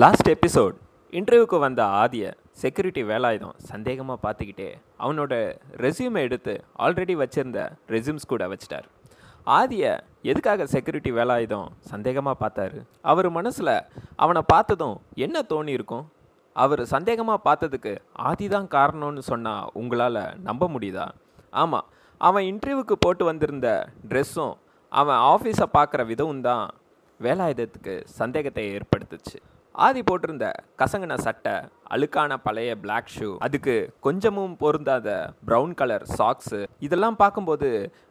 Last episode இன்டர்வியூக்கு வந்த ஆதியை செக்யூரிட்டி வேலாயுதம் சந்தேகமாக பார்த்துக்கிட்டே அவனோட ரெஸ்யூமை எடுத்து ஆல்ரெடி வச்சுருந்த ரெஸ்யூம்ஸ் கூட வச்சிட்டார். ஆதியை எதுக்காக செக்யூரிட்டி வேலாயுதம் சந்தேகமாக பார்த்தாரு? அவர் மனசில் அவனை பார்த்ததும் என்ன தோணி இருக்கும்? அவர் சந்தேகமாக பார்த்ததுக்கு ஆதி தான் காரணம்னு சொன்னால் உங்களால் நம்ப முடியுதா? ஆமாம் அவன் இன்டர்வியூக்கு போட்டு வந்திருந்த ட்ரெஸ்ஸும் அவன் ஆஃபீஸை பார்க்குற விதமும் தான் வேலாயுதத்துக்கு சந்தேகத்தை ஏற்படுத்துச்சு. ஆதி போட்டிருந்த கசங்கின சட்டை அழுக்கான பழைய பிளாக் ஷூ அதுக்கு கொஞ்சமும் பொருந்தாத ப்ரௌன் கலர் சாக்ஸு இதெல்லாம் பார்க்கும்போது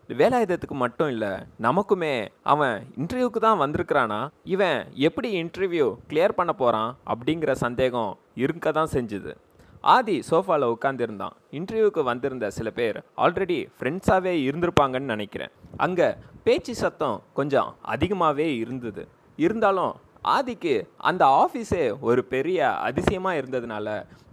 வேலாயுதத்துக்கு மட்டும் இல்லை நமக்குமே அவன் இன்டர்வியூக்கு தான் வந்திருக்கிறானா? இவன் எப்படி இன்டர்வியூ கிளியர் பண்ண போகிறான் அப்படிங்கிற சந்தேகம் இருக்க தான் செஞ்சுது. ஆதி சோஃபாவில் உட்காந்துருந்தான் இன்டர்வியூக்கு வந்திருந்த சில பேர் ஆல்ரெடி ஃப்ரெண்ட்ஸாகவே இருந்திருப்பாங்கன்னு நினைக்கிறேன். அங்கே பேச்சு சத்தம் கொஞ்சம் அதிகமாகவே இருந்தது. இருந்தாலும் ஆதிக்கு அந்த ஆஃபீஸே ஒரு பெரிய அதிசயமாக இருந்ததுனால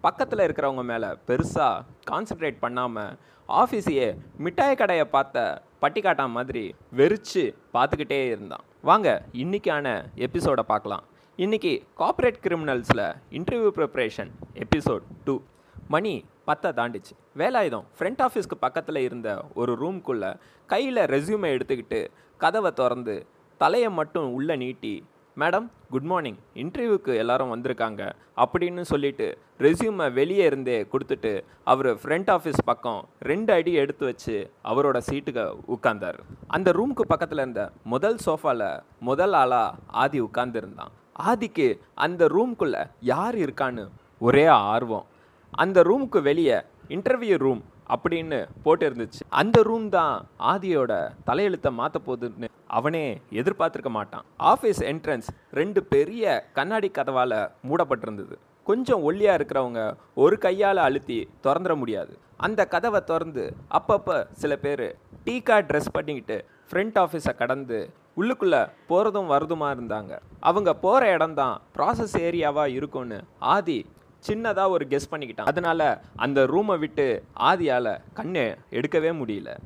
பக்கத்தில் இருக்கிறவங்க மேலே பெருசாக கான்சென்ட்ரேட் பண்ணாமல் ஆஃபீஸையே மிட்டாய் கடையை பார்த்த பட்டிக்காட்டா மாதிரி வெறிச்சு பார்த்துக்கிட்டே இருந்தான். வாங்க இன்னைக்கான எபிசோடை பார்க்கலாம். இன்றைக்கி கார்ப்பரேட் கிரிமினல்ஸில் இன்டர்வியூ ப்ரிப்பரேஷன் எபிசோட் டூ மணி பத்தை தாண்டிச்சு. வேலாயுதம் ஃப்ரண்ட் ஆஃபீஸ்க்கு பக்கத்தில் இருந்த ஒரு ரூம்குள்ளே கையில் ரெஸ்யூமை எடுத்துக்கிட்டு கதவை திறந்து தலையை மட்டும் உள்ளே நீட்டி மேடம் குட் மார்னிங் இன்டர்வியூக்கு எல்லாரும் வந்திருக்காங்க. அப்படின்னு சொல்லிட்டு ரெஸ்யூமை வெளியே இருந்தே கொடுத்துட்டு அவர் ஃப்ரண்ட் ஆஃபீஸ் பக்கம் ரெண்டு அடி எடுத்து வச்சு அவரோட சீட்டுக்கு உட்கார்ந்தார். அந்த ரூமுக்கு பக்கத்தில் இருந்த முதல் சோஃபாவில் முதல் ஆளாக ஆதி உட்கார்ந்துருந்தான். ஆதிக்கு அந்த ரூம்குள்ளே யார் இருக்கான்னு ஒரே ஆர்வம். அந்த ரூமுக்கு வெளியே இன்டர்வியூ ரூம் அப்படின்னு போட்டு இருந்துச்சு. அந்த ரூம் தான் ஆதியோட தலையெழுத்தை மாற்ற போகுதுன்னு அவனே எதிர்பார்த்துருக்க மாட்டான். ஆஃபீஸ் என்ட்ரன்ஸ் ரெண்டு பெரிய கண்ணாடி கதவால் மூடப்பட்டிருந்தது. கொஞ்சம் ஒல்லியாக இருக்கிறவங்க ஒரு கையால் அழுத்தி திறந்துட முடியாது. அந்த கதவை திறந்து அப்பப்போ சில பேர் டீக்கா ட்ரெஸ் பண்ணிக்கிட்டு ஃப்ரண்ட் ஆஃபீஸை கடந்து உள்ளுக்குள்ளே போகிறதும் வர்றதுமாக இருந்தாங்க. அவங்க போகிற இடம் தான் ப்ராசஸ் ஏரியாவாக இருக்கும்னு ஆதி சின்னதாக ஒரு கெஸ் பண்ணிக்கிட்டான். அதனால் அந்த ரூமை விட்டு ஆதியால் கண்ணு எடுக்கவே முடியல.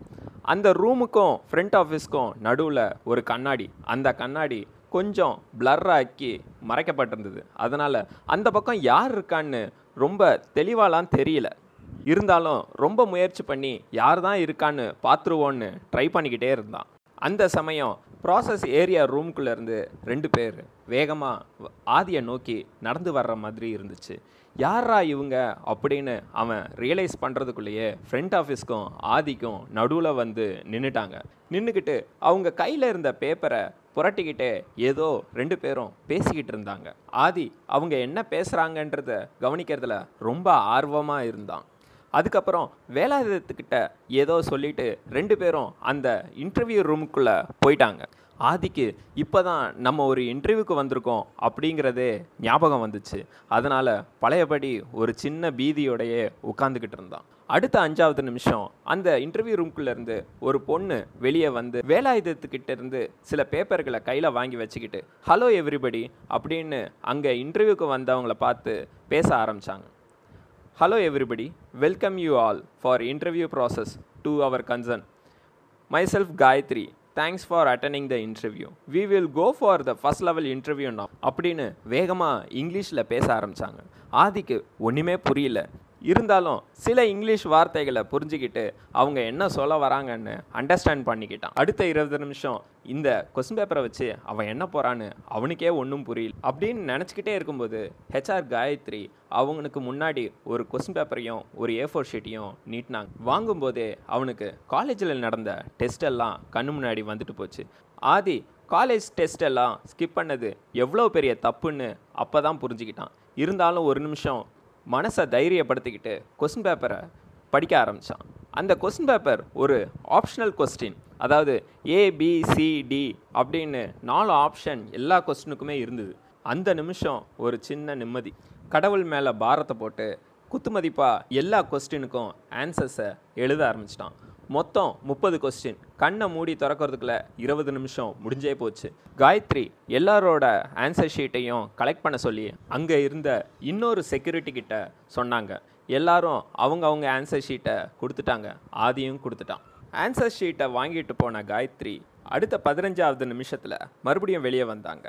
அந்த ரூமுக்கும் ஃப்ரண்ட் ஆஃபீஸ்க்கும் நடுவில் ஒரு கண்ணாடி. அந்த கண்ணாடி கொஞ்சம் பிளர்ராக்கி மறைக்கப்பட்டிருந்தது. அதனால் அந்த பக்கம் யார் இருக்கான்னு ரொம்ப தெளிவாலாம் தெரியல. இருந்தாலும் ரொம்ப முயற்சி பண்ணி யார் தான் இருக்கான்னு பார்த்துருவோன்னு ட்ரை பண்ணிக்கிட்டே இருந்தான். அந்த சமயம் ப்ராசஸ் ஏரியா ரூம்குள்ளேருந்து ரெண்டு பேர். வேகமாக ஆதியை நோக்கி நடந்து வர்ற மாதிரி இருந்துச்சு. யாரா இவங்க அப்படின்னு அவன் ரியலைஸ் பண்ணுறதுக்குள்ளேயே ஃப்ரண்ட் ஆஃபீஸ்க்கும் ஆதிக்கும் நடுவில் வந்து நின்றுட்டாங்க நின்றுக்கிட்டு அவங்க கையில் இருந்த பேப்பரை புரட்டிக்கிட்டே ஏதோ ரெண்டு பேரும் பேசிக்கிட்டு இருந்தாங்க. ஆதி அவங்க என்ன பேசுகிறாங்கன்றத கவனிக்கிறதுல ரொம்ப ஆர்வமாக இருந்தான். அதுக்கப்புறம் வேலாயுதத்துக்கிட்ட ஏதோ சொல்லிட்டு ரெண்டு பேரும் அந்த இன்டர்வியூ ரூமுக்குள்ளே போயிட்டாங்க. ஆதிக்கு இப்போ தான் நம்ம ஒரு இன்டர்வியூக்கு வந்திருக்கோம் அப்படிங்கிறதே ஞாபகம் வந்துச்சு. அதனால் பழையபடி ஒரு சின்ன பீதியோடையே உட்காந்துக்கிட்டு இருந்தான். அடுத்த அஞ்சாவது நிமிஷம் அந்த இன்டர்வியூ ரூம்குள்ளேருந்து ஒரு பொண்ணு வெளியே வந்து வேலாயுதத்துக்கிட்ட இருந்து சில பேப்பர்களை கையில் வாங்கி வச்சுக்கிட்டு ஹலோ எவ்ரிபடி அப்படின்னு அங்கே இன்டர்வியூக்கு வந்தவங்கள பார்த்து பேச ஆரம்பித்தாங்க hello everybody welcome you all for interview process to our concern myself Gayathri thanks for attaining the interview we will go for the first level interview நான் அப்படின்னு வேகமாக இங்கிலீஷில் பேச ஆரம்பித்தாங்க ஆதிக்கு ஒன்றுமே புரியல இருந்தாலும் சில இங்கிலீஷ் வார்த்தைகளை புரிஞ்சுக்கிட்டு அவங்க என்ன சொல்ல வராங்கன்னு அண்டர்ஸ்டாண்ட் பண்ணிக்கிட்டான். அடுத்த இருபது நிமிஷம் இந்த கொஸ்டின் பேப்பரை வச்சு அவன் என்ன போகிறான்னு அவனுக்கே ஒன்றும் புரியல. அப்படின்னு நினச்சிக்கிட்டே இருக்கும்போது ஹெச்ஆர் காயத்ரி அவனுக்கு முன்னாடி ஒரு கொஸ்டின் பேப்பரையும் ஒரு ஏ ஃபோர் ஷீட்டையும் நீட்டினாங்க. வாங்கும்போதே அவனுக்கு காலேஜில் நடந்த டெஸ்ட் எல்லாம் கண்ணு முன்னாடி வந்துட்டு போச்சு. ஆதி காலேஜ் டெஸ்ட் எல்லாம் ஸ்கிப் பண்ணது எவ்வளோ பெரிய தப்புன்னு அப்போ தான் புரிஞ்சுக்கிட்டான். இருந்தாலும் ஒரு நிமிஷம் மனசை தைரியப்படுத்திக்கிட்டு கொஸ்டின் பேப்பரை படிக்க ஆரம்பித்தான் அந்த கொஸ்டின் பேப்பர் ஒரு ஆப்ஷனல் கொஸ்டின் அதாவது ஏபிசிடி அப்படின்னு நாலு ஆப்ஷன் எல்லா கொஸ்டினுக்குமே இருந்தது. அந்த நிமிஷம் ஒரு சின்ன நிம்மதி. கடவுள் மேலே பாரத்தை போட்டு குத்துமதிப்பாக எல்லா கொஸ்டினுக்கும் ஆன்சர்ஸை எழுத ஆரம்பிச்சிட்டான். மொத்தம் முப்பது கொஸ்டின் கண்ணை மூடி திறக்கிறதுக்குள்ள இருபது நிமிஷம் முடிஞ்சே போச்சு. காயத்ரி எல்லாரோட ஆன்சர் ஷீட்டையும் கலெக்ட் பண்ண சொல்லி அங்கே இருந்த இன்னொரு செக்யூரிட்டி கிட்ட சொன்னாங்க. எல்லாரும் அவங்க அவங்க ஆன்சர் ஷீட்டை கொடுத்துட்டாங்க. ஆதியும் கொடுத்துட்டான். ஆன்சர் ஷீட்டை வாங்கிட்டு போன காயத்ரி அடுத்த பதினஞ்சாவது நிமிஷத்தில் மறுபடியும் வெளியே வந்தாங்க.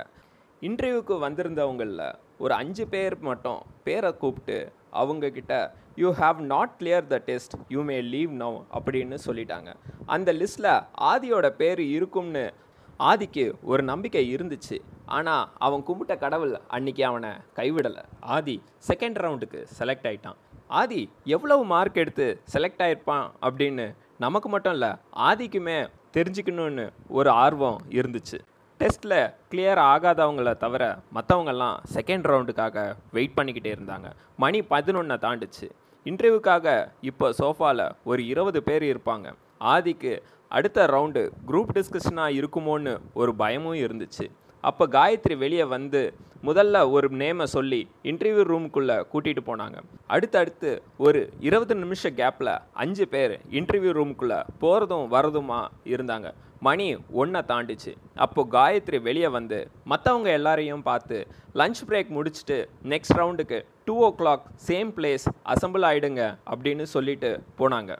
இன்டர்வியூக்கு வந்திருந்தவங்களில் ஒரு அஞ்சு பேர் மட்டும் பேரை கூப்பிட்டு அவங்கக்கிட்ட you have not clear the test you may leave now அப்படின்னு சொல்லிட்டாங்க. அந்த லிஸ்ட்டில் ஆதியோட பேர் இருக்கும்னு ஆதிக்கு ஒரு நம்பிக்கை இருந்துச்சு. ஆனால் அவன் கும்பிட்ட கடவுள் அன்னைக்கு அவனை கைவிடலை. ஆதி செகண்ட் ரவுண்டுக்கு செலக்ட் ஆயிட்டான். ஆதி எவ்வளவு மார்க் எடுத்து செலக்ட் ஆயிருப்பான்? அப்படின்னு நமக்கு மட்டும் இல்லை ஆதிக்குமே தெரிஞ்சுக்கணும்னு ஒரு ஆர்வம் இருந்துச்சு. டெஸ்ட்டில் கிளியர் ஆகாதவங்கள தவிர மற்றவங்கெல்லாம் செகண்ட் ரவுண்டுக்காக வெயிட் பண்ணிக்கிட்டே இருந்தாங்க. மணி பதினொன்றை தாண்டுச்சு. இன்டர்வியூக்காக இப்போ சோஃபாவில் ஒரு இருபது பேர் இருப்பாங்க. ஆதிக்கு அடுத்த ரவுண்டு குரூப் டிஸ்கஷனாக இருக்குமோன்னு ஒரு பயமும் இருந்துச்சு. அப்போ காயத்ரி வெளியே வந்து முதல்ல ஒரு நேமை சொல்லி இன்டர்வியூ ரூமுக்குள்ளே கூட்டிகிட்டு போனாங்க. அடுத்தடுத்து ஒரு இருபது நிமிஷ கேப்பில் அஞ்சு பேர் இன்டர்வியூ ரூமுக்குள்ளே போகிறதும் வரதுமா இருந்தாங்க. மணி ஒன்றை தாண்டிச்சு. அப்போது காயத்ரி வெளியே வந்து மற்றவங்க எல்லாரையும் பார்த்து லஞ்ச் பிரேக் முடிச்சுட்டு next ரவுண்டுக்கு two o'clock same place assemble ஆகிடுங்க அப்படின்னு சொல்லிட்டு போனாங்க.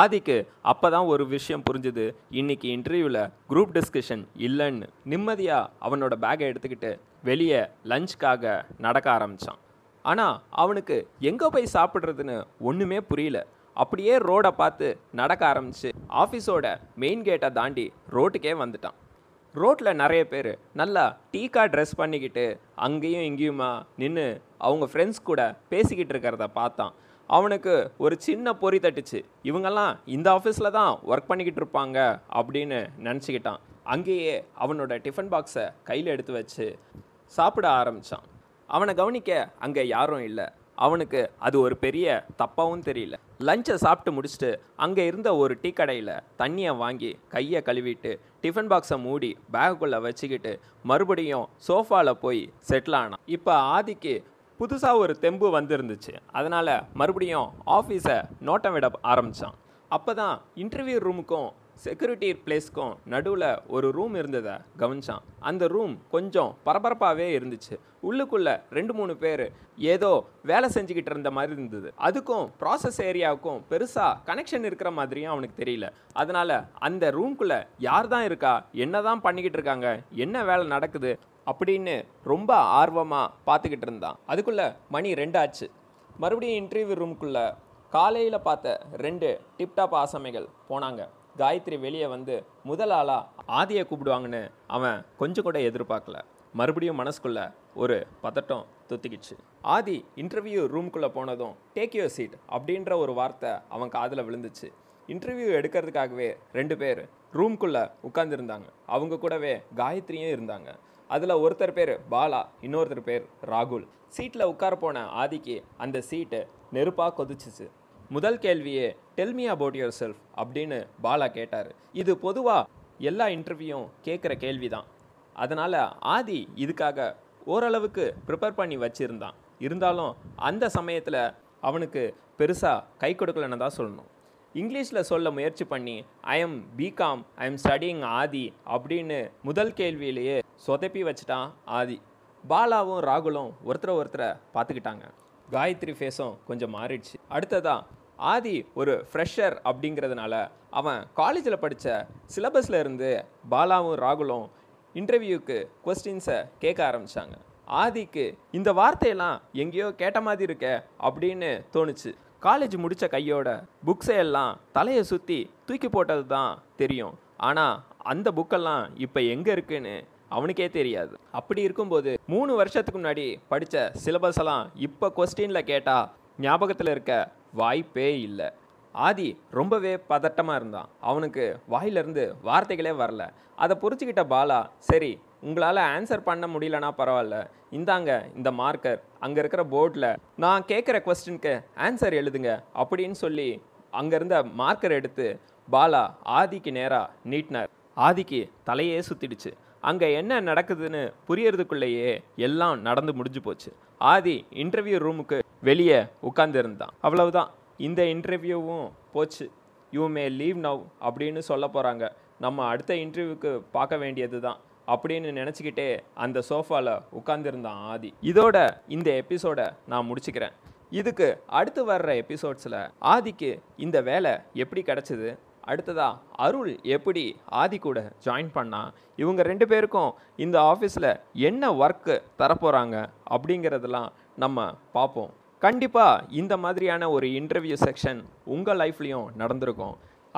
ஆதிக்கு அப்போ தான் ஒரு விஷயம் புரிஞ்சுது. இன்னைக்கு இன்டர்வியூவில் குரூப் டிஸ்கஷன் இல்லைன்னு நிம்மதியாக அவனோட பேக்கை எடுத்துக்கிட்டு வெளியே லஞ்சுக்காக நடக்க ஆரம்பித்தான் ஆனால் அவனுக்கு எங்கே போய் சாப்பிட்றதுன்னு ஒன்றுமே புரியல. அப்படியே ரோடை பார்த்து நடக்க ஆரம்பிச்சு ஆஃபீஸோட மெயின் கேட்டை தாண்டி ரோட்டுக்கே வந்துட்டான். ரோட்டில் நிறைய பேர் நல்லா டீக்கா ட்ரெஸ் பண்ணிக்கிட்டு அங்கேயும் இங்கேயுமா நின்று அவங்க ஃப்ரெண்ட்ஸ் கூட பேசிக்கிட்டு இருக்கிறத பார்த்தான். அவனுக்கு ஒரு சின்ன பொறி தட்டுச்சு. இவங்கெல்லாம் இந்த ஆஃபீஸில் தான் ஒர்க் பண்ணிக்கிட்டு இருப்பாங்க அப்படின்னு நினச்சிக்கிட்டான். அங்கேயே அவனோட டிஃபன் பாக்ஸை கையில் எடுத்து வச்சு சாப்பிட ஆரம்பித்தான் அவனை கவனிக்க அங்கே யாரும் இல்லை. அவனுக்கு அது ஒரு பெரிய தப்பாகவும் தெரியல. லஞ்சை சாப்பிட்டு முடிச்சுட்டு அங்கே இருந்த ஒரு டீ கடையில் தண்ணியை வாங்கி கையை கழுவிட்டு டிஃபன் பாக்ஸை மூடி பேக்குள்ளே வச்சுக்கிட்டு மறுபடியும் சோஃபாவில் போய் செட்டில் ஆனான். இப்போ ஆதிக்கு புதுசாக ஒரு தெம்பு வந்திருந்துச்சு. அதனால் மறுபடியும் ஆஃபீஸை நோட்டம் விட ஆரம்பித்தான் அப்போ தான் இன்டர்வியூ ரூமுக்கும் செக்யூரிட்டி பிளேஸ்க்கும் நடுவில் ஒரு ரூம் இருந்ததை கவனிச்சான். அந்த ரூம் கொஞ்சம் பரபரப்பாகவே இருந்துச்சு. உள்ளுக்குள்ளே ரெண்டு மூணு பேர் ஏதோ வேலை செஞ்சுக்கிட்டு இருந்த மாதிரி இருந்தது. அதுக்கும் ப்ராசஸ் ஏரியாவுக்கும் பெருசாக கனெக்ஷன் இருக்கிற மாதிரியும் அவனுக்கு தெரியல. அதனால் அந்த ரூம்குள்ளே யார் தான் இருக்கா? என்ன தான் பண்ணிக்கிட்டு இருக்காங்க? என்ன வேலை நடக்குது? அப்படின்னு ரொம்ப ஆர்வமாக பார்த்துக்கிட்டு இருந்தான். அதுக்குள்ளே மணி ரெண்டாச்சு மறுபடியும் இன்டர்வியூ ரூம்குள்ளே காலையில் பார்த்த ரெண்டு டிப்டாப் ஆசாமிகள் போனாங்க. காயத்ரி வெளியே வந்து முதல் ஆளாக ஆதியை கூப்பிடுவாங்கன்னு அவன் கொஞ்சம் கூட எதிர்பார்க்கல. மறுபடியும் மனசுக்குள்ள ஒரு பதட்டம் தொத்திக்கிச்சு. ஆதி இன்டர்வியூ ரூம்குள்ளே போனதும் டேக் யூர் சீட் அப்படின்ற ஒரு வார்த்தை அவன் காதில் விழுந்துச்சு. இன்டர்வியூ எடுக்கிறதுக்காகவே ரெண்டு பேர் ரூம்குள்ளே உட்காந்துருந்தாங்க அவங்க கூடவே காயத்ரியும் இருந்தாங்க. அதில் ஒருத்தர் பேர் பாலா இன்னொருத்தர் பேர் ராகுல். சீட்டில் உட்கார போன ஆதிக்கு அந்த சீட்டு நெருப்பாக கொதிச்சிச்சு. முதல் கேள்வியே tell me about yourself அப்படின்னு பாலா கேட்டார். இது பொதுவாக எல்லா இன்டர்வியூவும் கேட்குற கேள்வி தான் அதனால் ஆதி இதுக்காக ஓரளவுக்கு ப்ரிப்பேர் பண்ணி வச்சுருந்தான். இருந்தாலும் அந்த சமயத்தில் அவனுக்கு பெருசாக கை கொடுக்கலன்னு தான் சொல்லணும். இங்கிலீஷில் சொல்ல முயற்சி பண்ணி I am BCom I am studying Aadhi அப்படின்னு முதல் கேள்வியிலேயே சொதப்பி வச்சுட்டான் ஆதி. பாலாவும் ராகுலும் ஒருத்தரை ஒருத்தரை பார்த்துக்கிட்டாங்க. காயத்ரி ஃபேஸும் கொஞ்சம் மாறிடுச்சு. அடுத்ததாக ஆதி ஒரு ஃப்ரெஷர் அப்படிங்கிறதுனால அவன் காலேஜில் படித்த சிலபஸில் இருந்து பாலாவும் ராகுலும் இன்டர்வியூக்கு கொஸ்டின்ஸை கேட்க ஆரம்பித்தாங்க ஆதிக்கு இந்த வார்த்தையெல்லாம் எங்கேயோ கேட்ட மாதிரி இருக்க அப்படின்னு தோணுச்சு. காலேஜ் முடித்த கையோட புக்ஸை எல்லாம் தலையை சுற்றி தூக்கி போட்டது தான் தெரியும். ஆனால் அந்த புக்கெல்லாம் இப்போ எங்கே இருக்குன்னு அவனுக்கே தெரியாது. அப்படி இருக்கும்போது மூணு வருஷத்துக்கு முன்னாடி படித்த சிலபஸ் எல்லாம் இப்போ கொஸ்டினில் கேட்டால் ஞாபகத்தில் இருக்க வாய்ப்பே இல்லை. ஆதி ரொம்பவே பதட்டமாக இருந்தான். அவனுக்கு வாயிலிருந்து வார்த்தைகளே வரல. அதை புரிச்சுக்கிட்ட பாலா சரி உங்களால் ஆன்சர் பண்ண முடியலனா பரவாயில்ல இந்தாங்க இந்த மார்க்கர் அங்கே இருக்கிற போர்டில் நான் கேட்குற கொஸ்டினுக்கு ஆன்சர் எழுதுங்க அப்படின்னு சொல்லி அங்கே இருந்த மார்க்கர் எடுத்து பாலா ஆதிக்கு நேராக நீட்டினார். ஆதிக்கு தலையே சுத்திடுச்சு. அங்கே என்ன நடக்குதுன்னு புரியறதுக்குள்ளேயே எல்லாம் நடந்து முடிஞ்சு போச்சு. ஆதி இன்டர்வியூ ரூமுக்கு வெளியே உட்காந்துருந்தான் அவ்வளவுதான். இந்த இன்டர்வியூவும் போச்சு. யூ மே லீவ் நவ் அப்படின்னு சொல்ல போகிறாங்க நம்ம அடுத்த இன்டர்வியூக்கு பார்க்க வேண்டியது தான் அப்படின்னு நினச்சிக்கிட்டே அந்த சோஃபாவில் உட்காந்துருந்தான் ஆதி. இதோட இந்த எபிசோடை நான் முடிச்சுக்கிறேன். இதுக்கு அடுத்து வர்ற எபிசோட்ஸில் ஆதிக்கு இந்த வேலை எப்படி கிடச்சிது? அடுத்ததாக அருள் எப்படி ஆதி கூட ஜாயின் பண்ணால் இவங்க ரெண்டு பேருக்கும் இந்த ஆஃபீஸில் என்ன ஒர்க்கு தரப்போகிறாங்க அப்படிங்கிறதெல்லாம் நம்ம பார்ப்போம். கண்டிப்பாக இந்த மாதிரியான ஒரு இன்டர்வியூ செக்ஷன் உங்கள் லைஃப்லேயும் நடந்திருக்கும்.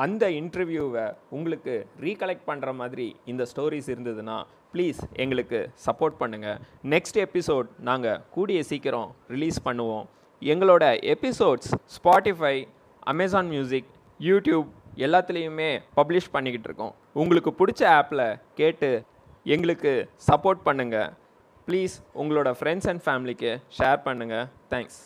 அந்த இன்டர்வியூவை உங்களுக்கு ரீகலெக்ட் பண்ணுற மாதிரி இந்த ஸ்டோரிஸ் இருந்ததுன்னா ப்ளீஸ் எங்களுக்கு சப்போர்ட் பண்ணுங்கள் நெக்ஸ்ட் எபிசோட் நாங்கள் கூடிய சீக்கிரம் ரிலீஸ் பண்ணுவோம். எங்களோட episodes Spotify Amazon music YouTube எல்லாத்துலேயுமே பப்ளிஷ் பண்ணிக்கிட்டு இருக்கோம். உங்களுக்கு பிடிச்ச ஆப்பில் கேட்டு எங்களுக்கு சப்போர்ட் பண்ணுங்கள் ப்ளீஸ் உங்களோட ஃப்ரெண்ட்ஸ் அண்ட் ஃபேமிலிக்கு ஷேர் பண்ணுங்கள் தேங்க்ஸ்